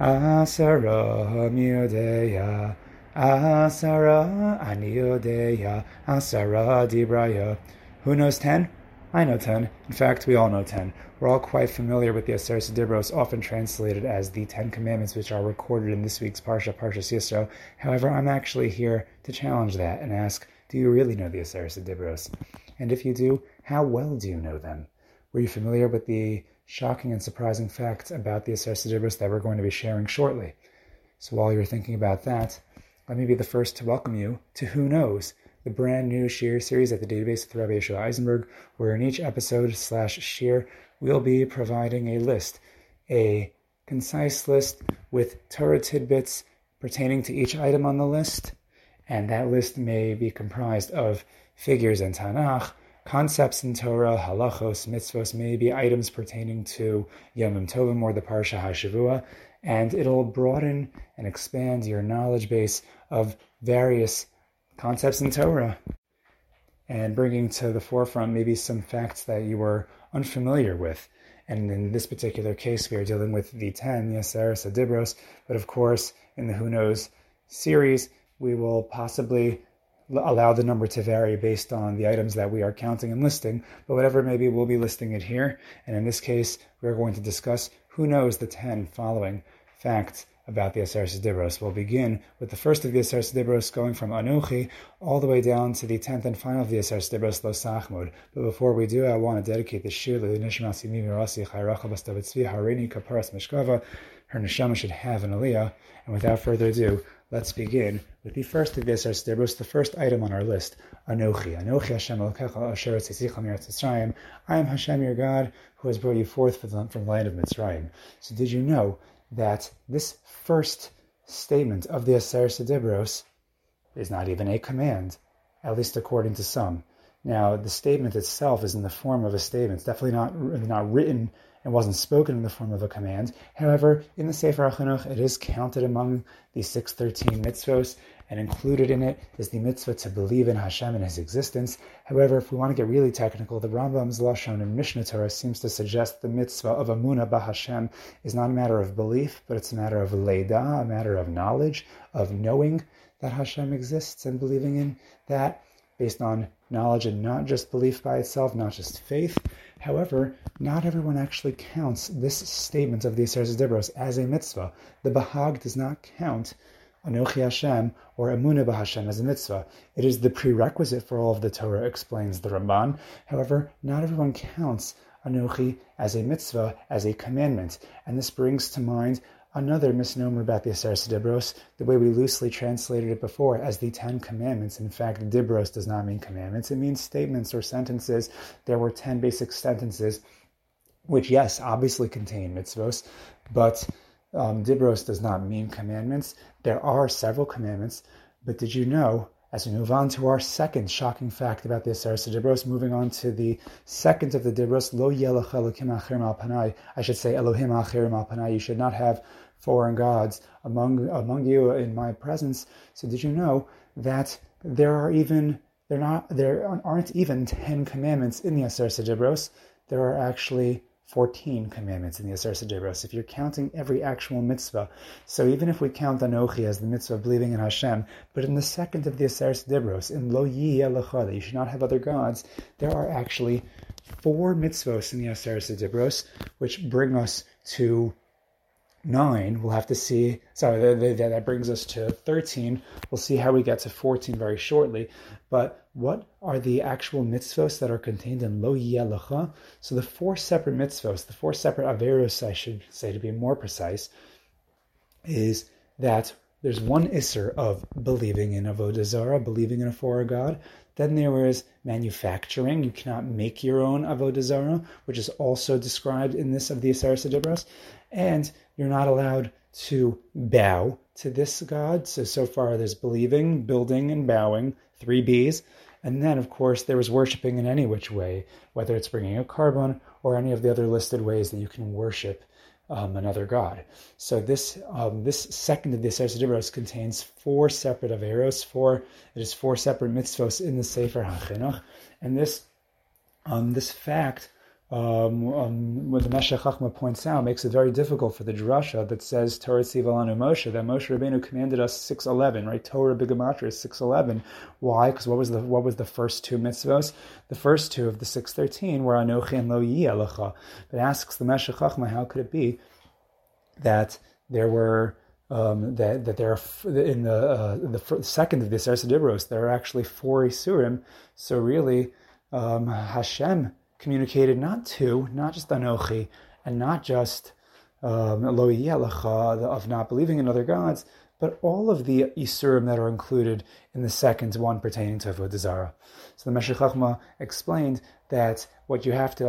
Asara Mi Yodea, Asara Ani Yodea, Asara Dibraya. Who knows 10? I know 10. In fact, we all know 10. We're all quite familiar with the Aseret Dibros, often translated as the Ten Commandments, which are recorded in this week's Parsha, Parsha Yisro. However, I'm actually here to challenge that and ask, do you really know the Aseret Dibros? And if you do, how well do you know them? Were you familiar with the shocking and surprising facts about the Aseret Dibros that we're going to be sharing shortly? So while you're thinking about that, let me be the first to welcome you to Who Knows, the brand new Shiur series at the DataBeis with Rabbi Yeshua Eisenberg, where in each episode slash Shiur, we'll be providing a list, a concise list with Torah tidbits pertaining to each item on the list, and that list may be comprised of figures in Tanakh, concepts in Torah, halachos, mitzvos, maybe items pertaining to Yom Tovim or the Parsha HaShavua, and it'll broaden and expand your knowledge base of various concepts in Torah and bringing to the forefront maybe some facts that you were unfamiliar with. And in this particular case, we are dealing with the 10, the Aseres HaDibros, but of course, in the Who Knows series, we will possibly allow the number to vary based on the items that we are counting and listing, but whatever it may be, we'll be listing it here. And in this case, we're going to discuss who knows the 10 following facts about the Aseres Dibros. We'll begin with the first of the Aseres Dibros, going from Anochi all the way down to the tenth and final of the Aseres Dibros, Lo Sachmod. But before we do, I want to dedicate the shiur to Nishmas Yimi Mirasi Chayracha Bastavit Tzvi Harini Kaparas Mishkava. Her neshama should have an aliyah. And without further ado, let's begin with the first of the Aseres Dibros, the first item on our list, Anochi. Anochi Hashem Elokecha Asher Tzitzicha Mirat Mitzrayim. I am Hashem your God, who has brought you forth from the, land of Mitzrayim. So did you know that this first statement of the Aseret Dibros is not even a command, at least according to some. Now, the statement itself is in the form of a statement. It's definitely not, not written and wasn't spoken in the form of a command. However, in the Sefer HaChinuch, it is counted among the 613 mitzvos, and included in it is the mitzvah to believe in Hashem and His existence. However, if we want to get really technical, the Rambam's Lashon in Mishneh Torah seems to suggest the mitzvah of Emunah Hashem is not a matter of belief, but it's a matter of Leda, a matter of knowledge, of knowing that Hashem exists and believing in that based on knowledge and not just belief by itself, not just faith. However, not everyone actually counts this statement of the Aseret Dibros as a mitzvah. The Bahag does not count Anochi Hashem or Emunah Hashem as a mitzvah. It is the prerequisite for all of the Torah, explains the Ramban. However, not everyone counts Anochi as a mitzvah, as a commandment. And this brings to mind another misnomer about the Aseret Dibros, the way we loosely translated it before as the Ten Commandments. In fact, Dibros does not mean commandments, it means statements or sentences. There were ten basic sentences, which, yes, obviously contain mitzvos, but um, Dibros does not mean commandments. There are several commandments, but did you know, as we move on to our second shocking fact about the Aseret Dibros, moving on to the second of the Dibros, Lo Yelach Elohim Achirim Al Panai, I should say Elohim Achirim Al Panai, you should not have foreign gods among, among you in my presence. So did you know that there are even, there not, there aren't even 10 commandments in the Aseret Dibros, there are actually 14 commandments in the Aseret Dibros, if you're counting every actual mitzvah. So even if we count Anochi as the mitzvah of believing in Hashem, but in the second of the Aseret Dibros, in Lo Yi that you should not have other gods, there are actually four mitzvahs in the Aseret Dibros, which bring us to nine. We'll have to see. Sorry, that, brings us to 13. We'll see how we get to 14 very shortly. But what are the actual mitzvos that are contained in Lo Yelacha? So the four separate mitzvos, the four separate averos, I should say to be more precise, is that there's one isser of believing in Avodah Zarah, believing in a foreign God. Then there is manufacturing. You cannot make your own Avodah Zarah, which is also described in this of the Aseret Dibros. And you're not allowed to bow to this God. So, so far there's believing, building, and bowing, three B's. And then, of course, there was worshiping in any which way, whether it's bringing a korban or any of the other listed ways that you can worship um, another god. So this um, this second of the Aseret Dibros contains four separate averos, four it is four separate mitzvos in the Sefer HaChinuch, and this um, this fact um, um, what the Meshech Chachma points out makes it very difficult for the drasha that says Torah Tziva Lanu Moshe that Moshe Rabbeinu commanded us six eleven right? Torah B'gematria is six eleven. Why? Because what was the what was the first two mitzvos? The first two of the six thirteen were Anochi and Lo Yiyelecha but asks the Meshech Chachma how could it be that there were um, that that there are in the uh, the second of the Aseret Dibros there are actually four isurim. So really um, Hashem communicated not to, not just Anochi, and not just um, of not believing in other gods, but all of the Isurim that are included in the second one pertaining to Avodah Zarah. So the Meshech Chachma explained that what you have to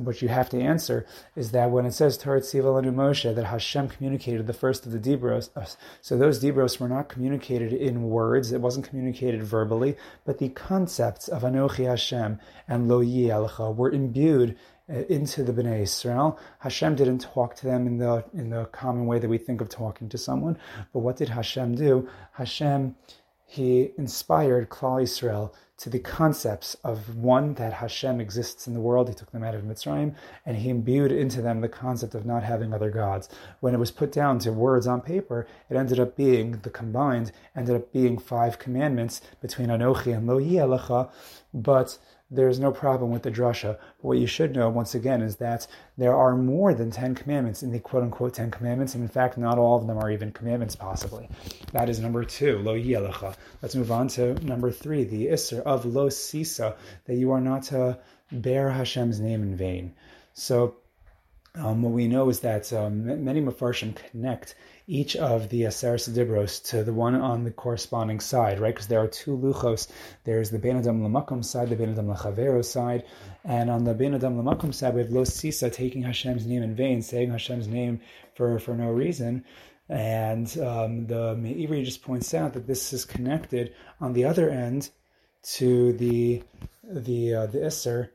what you have to answer is that when it says Torah Tziva Moshe that Hashem communicated the first of the Dibros, uh, so those Dibros were not communicated in words, it wasn't communicated verbally, but the concepts of Anochi Hashem and Lo Yi were imbued uh, into the Bnei Israel. Hashem didn't talk to them in the in the common way that we think of talking to someone, but what did Hashem do? Hashem he inspired Klal Israel to the concepts of one that Hashem exists in the world. He took them out of Mitzrayim and he imbued into them the concept of not having other gods. When it was put down to words on paper, it ended up being the combined ended up being five commandments between Anochi and Lo Alecha, but there's no problem with the drasha. But what you should know, once again, is that there are more than 10 commandments in the quote unquote 10 commandments. And in fact, not all of them are even commandments, possibly. That is number two, lo yelecha. Let's move on to number three, the isser of lo sisa, that you are not to bear Hashem's name in vain. So, um, what we know is that um, many mefarshim connect each of the Aseres Dibros to the one on the corresponding side, right? Because there are two luchos. There's the Bein Adam Lamakom side, the Ben Adam Lachavero side, and on the Bein Adam Lamakom side, we have Lo Sisa taking Hashem's name in vain, saying Hashem's name for, for no reason. And um, the Meiri just points out that this is connected on the other end to the the uh, the Isser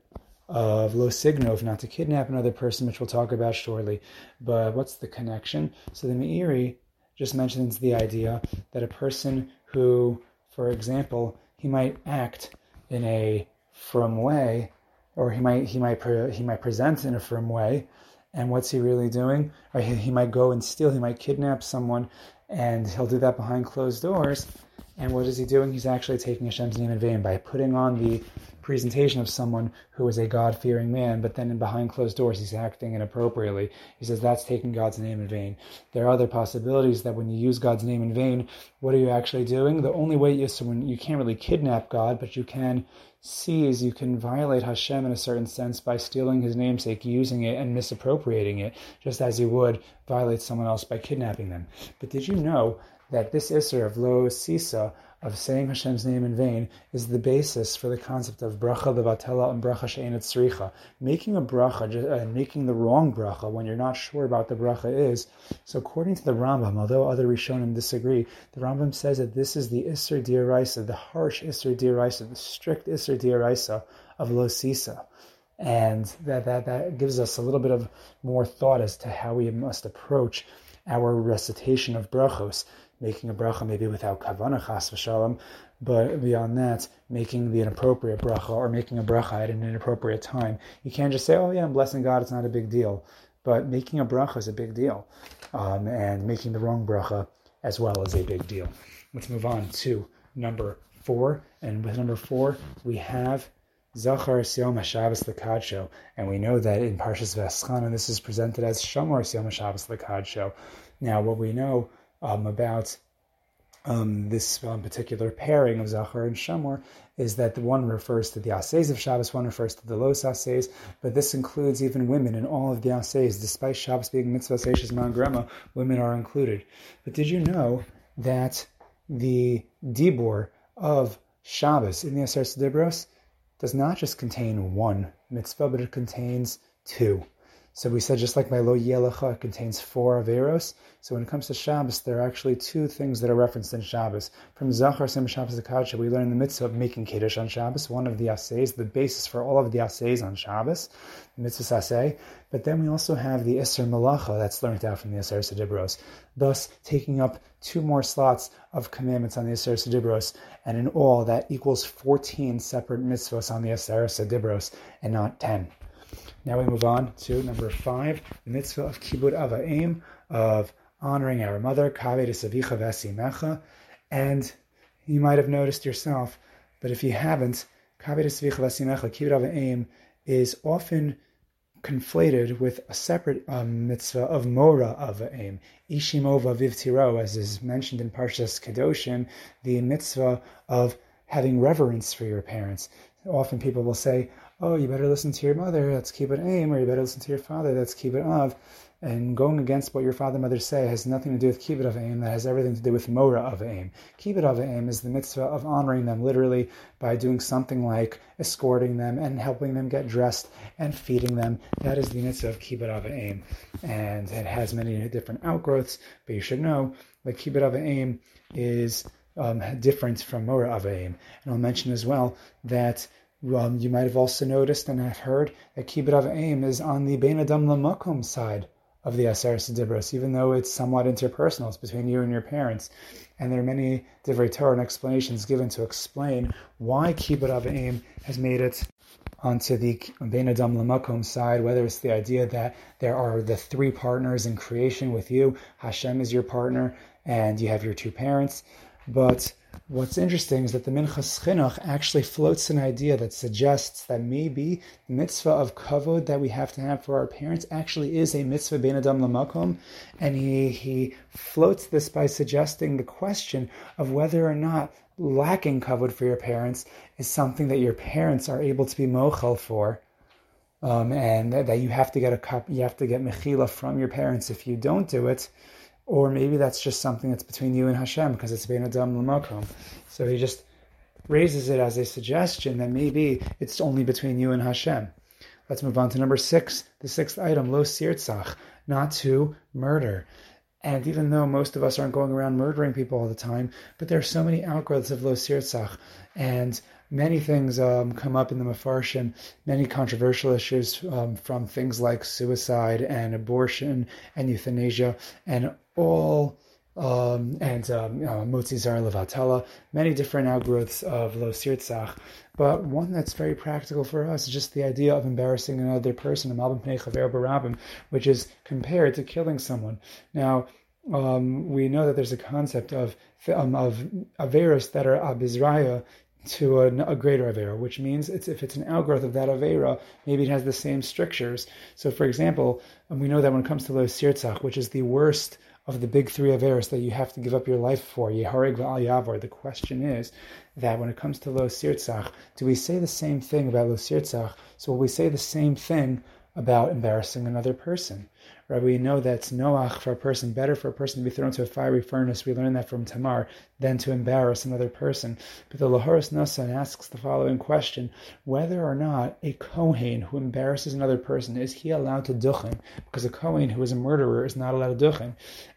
of lo signov, not to kidnap another person, which we'll talk about shortly. But what's the connection? So the Meiri just mentions the idea that a person who, for example, he might act in a firm way, or he might he might he might present in a firm way, and what's he really doing? Or he, he might go and steal, he might kidnap someone, and he'll do that behind closed doors. And what is he doing? He's actually taking Hashem's name in vain by putting on the presentation of someone who is a God fearing man, but then in behind closed doors he's acting inappropriately. He says that's taking God's name in vain. There are other possibilities that when you use God's name in vain, what are you actually doing? The only way is when you can't really kidnap God, but you can seize, you can violate Hashem in a certain sense by stealing his namesake, using it and misappropriating it, just as you would violate someone else by kidnapping them. But did you know that this Isser of Lo Sisa of saying Hashem's name in vain is the basis for the concept of bracha levatela and bracha she'enat tzricha. Making a bracha and uh, making the wrong bracha when you're not sure about the bracha is. So according to the Rambam, although other Rishonim disagree, the Rambam says that this is the Isser D'oraisa, the harsh Isser D'oraisa, the strict Isser D'oraisa of Losisa And that, that, that gives us a little bit of more thought as to how we must approach our recitation of brachos making a bracha maybe without kavana chas v'shalom, but beyond that, making the inappropriate bracha or making a bracha at an inappropriate time. You can't just say, "Oh yeah, I'm blessing God; it's not a big deal." But making a bracha is a big deal, um, and making the wrong bracha as well is a big deal. Let's move on to number four, and with number four we have Zachar Siom HaShabbos Lakadsho, and we know that in Parshas Va'eschanan this is presented as Shamor Siom HaShabbos Lakadsho. Now, what we know um, about um, this um, particular pairing of Zachar and Shamor is that the one refers to the Ases of Shabbos, one refers to the Los Ases, but this includes even women in all of the Ases. Despite Shabbos being mitzvah Seishes Grema, women are included. But did you know that the Dibor of Shabbos in the Aseres Dibros does not just contain one mitzvah, but it contains two. So we said just like my lo yelecha contains four averos. So when it comes to Shabbos, there are actually two things that are referenced in Shabbos. From Zachar Sim Shabbos Akadsha, we learn the mitzvah of making Kiddush on Shabbos, one of the assays, the basis for all of the assays on Shabbos, the mitzvah assay. But then we also have the Isser Malacha that's learned out from the Aseres HaDibros, thus taking up two more slots of commandments on the Aseres HaDibros, and in all that equals 14 separate mitzvahs on the Aseres HaDibros and not 10. Now we move on to number five, the mitzvah of kibud ava'im, of honoring our mother, kaveh savicha v'asimecha. And you might have noticed yourself, but if you haven't, kaveh savicha v'asimecha, kibud ava'im, is often conflated with a separate um, mitzvah of mora ava'im, ishimova vivtiro, as is mentioned in Parshas Kedoshim, the mitzvah of having reverence for your parents. Often people will say, oh, you better listen to your mother, that's kibbut aim, or you better listen to your father, that's kibbut av. And going against what your father and mother say has nothing to do with kibbut of aim, that has everything to do with mora of aim. Kibbut of aim is the mitzvah of honoring them literally by doing something like escorting them and helping them get dressed and feeding them. That is the mitzvah of kibbut of aim. And it has many different outgrowths, but you should know that kibbut of aim is um, different from Mora Avaim. And I'll mention as well that um, you might have also noticed and have heard that Kibbut Avaim is on the Bein Adam Lamakom side of the Aseres HaDibros, even though it's somewhat interpersonal. It's between you and your parents. And there are many different Torah and explanations given to explain why Kibbut Avaim has made it onto the Bein Adam Lamakom side, whether it's the idea that there are the three partners in creation with you, Hashem is your partner, and you have your two parents, but what's interesting is that the Minchas Chinuch actually floats an idea that suggests that maybe the mitzvah of kavod that we have to have for our parents actually is a mitzvah ben adam lamakom, and he he floats this by suggesting the question of whether or not lacking kavod for your parents is something that your parents are able to be mochel for. Um, and that you have to get a cup, you have to get mechila from your parents. If you don't do it, or maybe that's just something that's between you and Hashem because it's bein adam l'makom. So he just raises it as a suggestion that maybe it's only between you and Hashem. Let's move on to number six, the sixth item, lo sirtzach, not to murder. And even though most of us aren't going around murdering people all the time, but there are so many outgrowths of lo sirtzach, and many things um, come up in the Mefarshim, many controversial issues um, from things like suicide and abortion and euthanasia, and all um, and um, uh, Motzi Zar Levatela, many different outgrowths of Lo Sirtzach. But one that's very practical for us is just the idea of embarrassing another person, which is compared to killing someone. Now, um, we know that there's a concept of um, of averos that are abizraya to a, a, greater avera, which means it's, if it's an outgrowth of that avera, maybe it has the same strictures. So, for example, we know that when it comes to lo sirtzach, which is the worst of the big three Averis that you have to give up your life for, Yeharig V'al Yavor. The question is that when it comes to Lo Sirtzach, do we say the same thing about Lo Sirtzach? So will we say the same thing about embarrassing another person? Right? We know that it's noach for a person, better for a person to be thrown to a fiery furnace. We learn that from Tamar, than to embarrass another person. But the Lahoris Nasan asks the following question whether or not a Kohen who embarrasses another person, is he allowed to duchen? Because a Kohen who is a murderer is not allowed to duchen.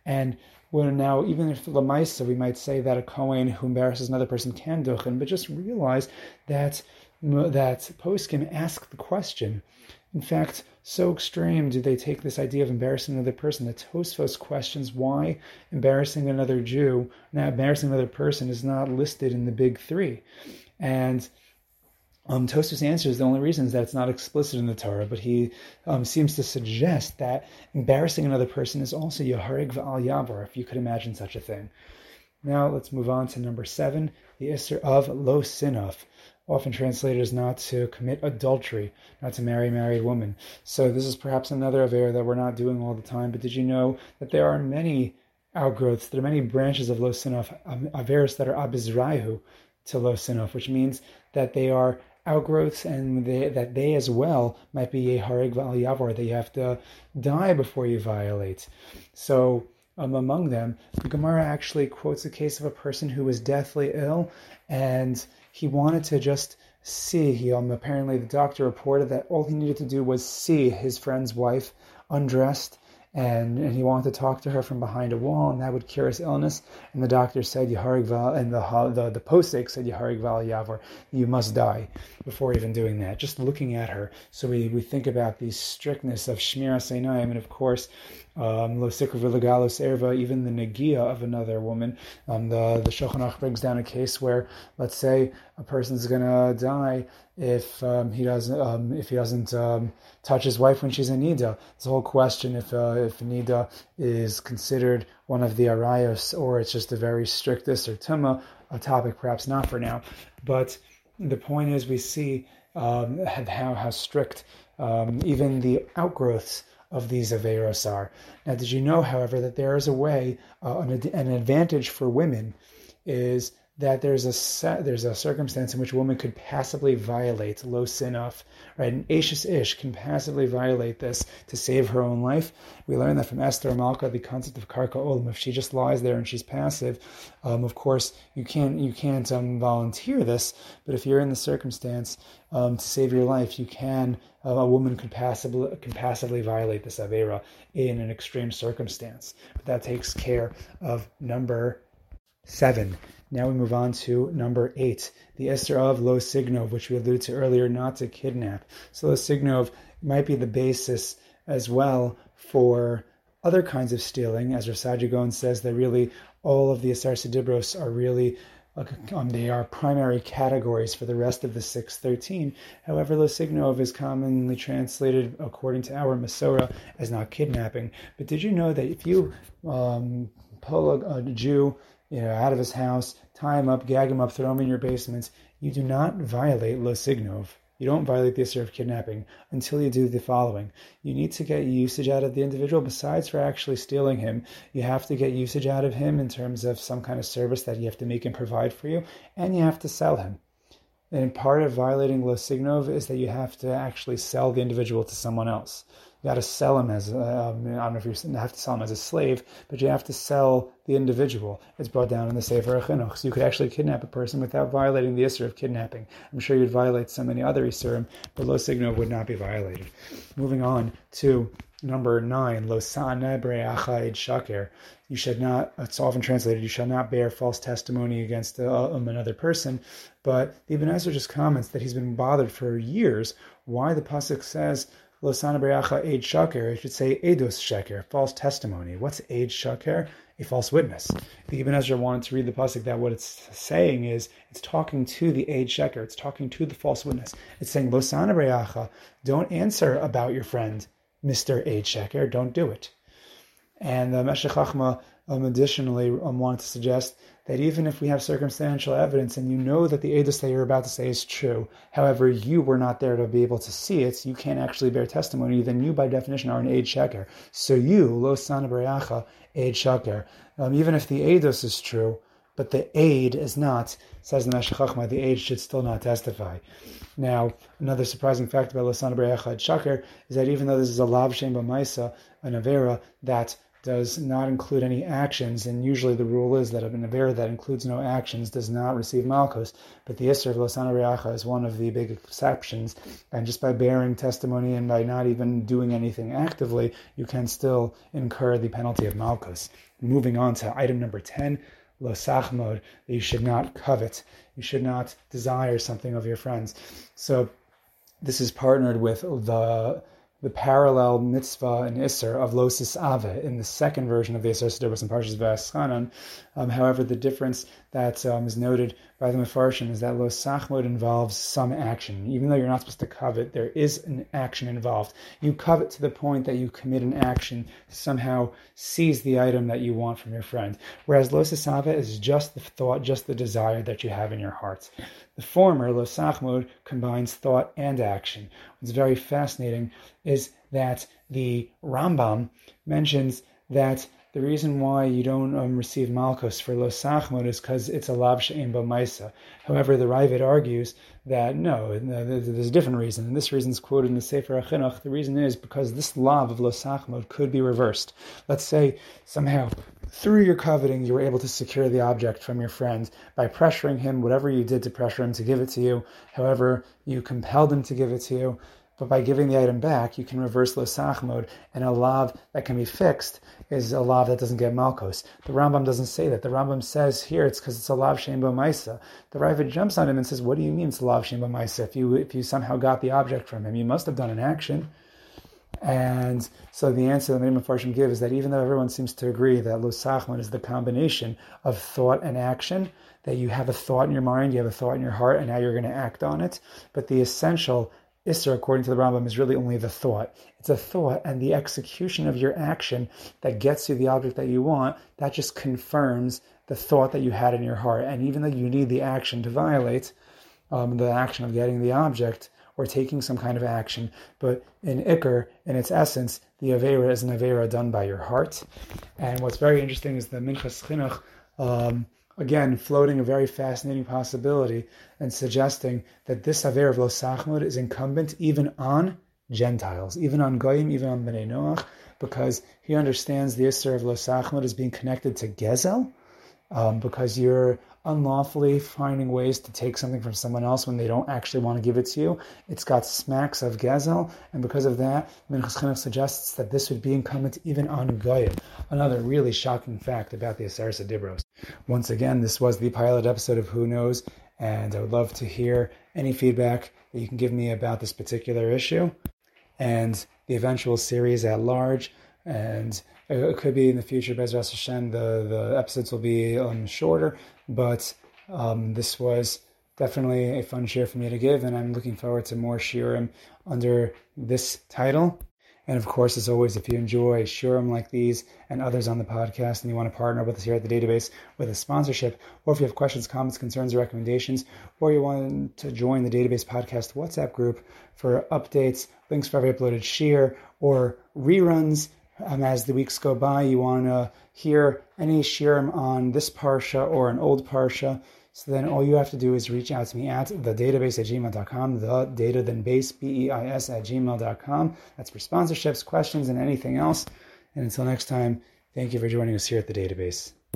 And well, now, even if Lamaisa, we might say that a Kohen who embarrasses another person can duchen, but just realize that that Poskim ask the question. In fact, so extreme do they take this idea of embarrassing another person that Tosfos questions why embarrassing another Jew, now embarrassing another person, is not listed in the big three. And um, Tosfos answers the only reason is that it's not explicit in the Torah, but he um, seems to suggest that embarrassing another person is also Yaharig V'al Yavar, if you could imagine such a thing. Now let's move on to number seven, the Isser of Lo Sinaf often translated as not to commit adultery, not to marry a married woman. So this is perhaps another aver that we're not doing all the time. But did you know that there are many outgrowths, there are many branches of Losinov, um, averis that are abizraihu to Losinov, which means that they are outgrowths and they, that they as well might be a harig val yavor, that you have to die before you violate. So um, among them, the Gemara actually quotes a case of a person who was deathly ill and he wanted to just see. He um, apparently the doctor reported that all he needed to do was see his friend's wife undressed, and, and he wanted to talk to her from behind a wall, and that would cure his illness. And the doctor said, Yaharig Val, and the the, the posek said, Yaharig Val Yavor, you must die before even doing that. Just looking at her. So we, we think about the strictness of Shmiras Einayim, and of course, um, erva, even the negia of another woman. Um, the the Shulchan brings down a case where, let's say, a person's gonna die if um, he doesn't um, if he doesn't um, touch his wife when she's in nida. A whole question if uh, if nida is considered one of the arayos or it's just a very strictest or tuma, a topic perhaps not for now. But the point is, we see um, how how strict even the outgrowths of these Averos are. Now, did you know, however, that there is a way, uh, an, an, advantage for women is that there's a there's a circumstance in which a woman could passively violate lo sinaf, right? An Eishes Ish can passively violate this to save her own life. We learn that from Esther Malka, the concept of karka olam. If she just lies there and she's passive, um, of course you can't you can't um, volunteer this. But if you're in the circumstance um, to save your life, you can. Uh, a woman could passively can passively violate this avera in an extreme circumstance. But that takes care of number seven. Now we move on to number eight, the Isser of Lo Signov, which we alluded to earlier, not to kidnap. So Lo Signov might be the basis as well for other kinds of stealing, as Rav Saadia Gaon says that really all of the Aseres HaDibros are really um, they are primary categories for the rest of the 613. However, Lo Signov is commonly translated, according to our Masorah, as not kidnapping. But did you know that if you um, pull a, a Jew you know, out of his house, tie him up, gag him up, throw him in your basements. You do not violate lo signov. You don't violate the issue of kidnapping until you do the following. You need to get usage out of the individual besides for actually stealing him. You have to get usage out of him in terms of some kind of service that you have to make and provide for you, and you have to sell him. And part of violating lo signov is that you have to actually sell the individual to someone else. You got to sell him as a, um, I don't know if you have to sell him as a slave, but you have to sell the individual. It's brought down in the Sefer Chinuch. So you could actually kidnap a person without violating the Isser of kidnapping. I'm sure you'd violate so many other Isserim, but Lo Signo would not be violated. Moving on to number nine, Lo Breachaid Shaker. You should not, it's often translated, you shall not bear false testimony against uh, um, another person. But the Ibn Ezra just comments that he's been bothered for years why the Pasuk says, Losana Be'acha Eid Shaker, it should say Eidos Sheker, false testimony. What's Eid Shaker? A false witness. The Ibn Ezra wanted to read the pasuk that what it's saying is it's talking to the Eid Sheker, it's talking to the false witness. It's saying Losana Be'acha, don't answer about your friend, Mr. Eid Sheker, don't do it. And the uh, Meshech Chachma um, additionally um, wanted to suggest that even if we have circumstantial evidence and you know that the edus that you're about to say is true, however, you were not there to be able to see it, you can't actually bear testimony, then you by definition are an aid sheker. So you, lo sana barayacha, aid sheker. Um, even if the edus is true, but the aid is not, says the Meshech the aid should still not testify. Now, another surprising fact about lo Lasana Be'echad Shaker is that even though this is a Lav Shem B'maisa, an Avera, that does not include any actions, and usually the rule is that an Avera that includes no actions does not receive Malchus, but the Isser of Losana Reacha is one of the big exceptions, and just by bearing testimony and by not even doing anything actively, you can still incur the penalty of Malchus. Moving on to item number 10, Losachmod, that you should not covet, you should not desire something of your friends. So this is partnered with the the parallel mitzvah and isser of losis ave in the second version of the Aseres HaDibros and Parshas V'aschanan. Um, however, the difference that um, is noted by the Mefarshim is that los sachmod involves some action. Even though you're not supposed to covet, there is an action involved. You covet to the point that you commit an action somehow seize the item that you want from your friend. Whereas losis ave is just the thought, just the desire that you have in your heart. The former, Losachmod, combines thought and action. What's very fascinating is that the Rambam mentions that the reason why you don't um, receive Malchus for Losachmod is because it's a Lav She'en B'maisa. However, the Raavad argues that no, there's a different reason. And this reason is quoted in the Sefer HaChinuch. The reason is because this Lav of Losachmod could be reversed. Let's say somehow through your coveting, you were able to secure the object from your friend by pressuring him, whatever you did to pressure him to give it to you. However, you compelled him to give it to you. But by giving the item back, you can reverse losachmod, and a lav that can be fixed is a lav that doesn't get malchus. The Rambam doesn't say that. The Rambam says here it's because it's a lav shem maisa. The Raavad jumps on him and says, "What do you mean it's a lav shem maisa? If you if you somehow got the object from him, you must have done an action." And so the answer that many Mepharshim give is that even though everyone seems to agree that Losachmod is the combination of thought and action, that you have a thought in your mind, you have a thought in your heart, and now you're going to act on it. But the essential Isser, according to the Rambam, is really only the thought. It's a thought, and the execution of your action that gets you the object that you want, that just confirms the thought that you had in your heart. And even though you need the action to violate, um, the action of getting the object or taking some kind of action, but in Ikar, in its essence, the Avera is an Avera done by your heart. And what's very interesting is the Minchas Chinuch, um, again, floating a very fascinating possibility and suggesting that this Aver of Losachmod is incumbent even on Gentiles, even on Goyim, even on Bnei Noach, because he understands the Isser of Losachmod as being connected to Gezel, um, because you're unlawfully finding ways to take something from someone else when they don't actually want to give it to you. It's got smacks of Gezel, and because of that, Minchas Chinuch suggests that this would be incumbent even on Goyim. Another really shocking fact about the Aseres Dibros. Once again, this was the pilot episode of Who Knows, and I would love to hear any feedback that you can give me about this particular issue and the eventual series at large. And it could be in the future, Bezras Hashem, the, the episodes will be um, shorter, but um, this was definitely a fun share for me to give, and I'm looking forward to more shiurim under this title. And of course, as always, if you enjoy shiurim like these and others on the podcast and you want to partner with us here at the DataBeis with a sponsorship, or if you have questions, comments, concerns, or recommendations, or you want to join the DataBeis podcast WhatsApp group for updates, links for every uploaded shiur, or reruns um, as the weeks go by, you want to hear any shiurim on this parsha or an old parsha, so then all you have to do is reach out to me at the DataBeis at gmail.com, the data then Beis, B E I S at gmail.com. That's for sponsorships, questions, and anything else. And until next time, thank you for joining us here at the DataBeis.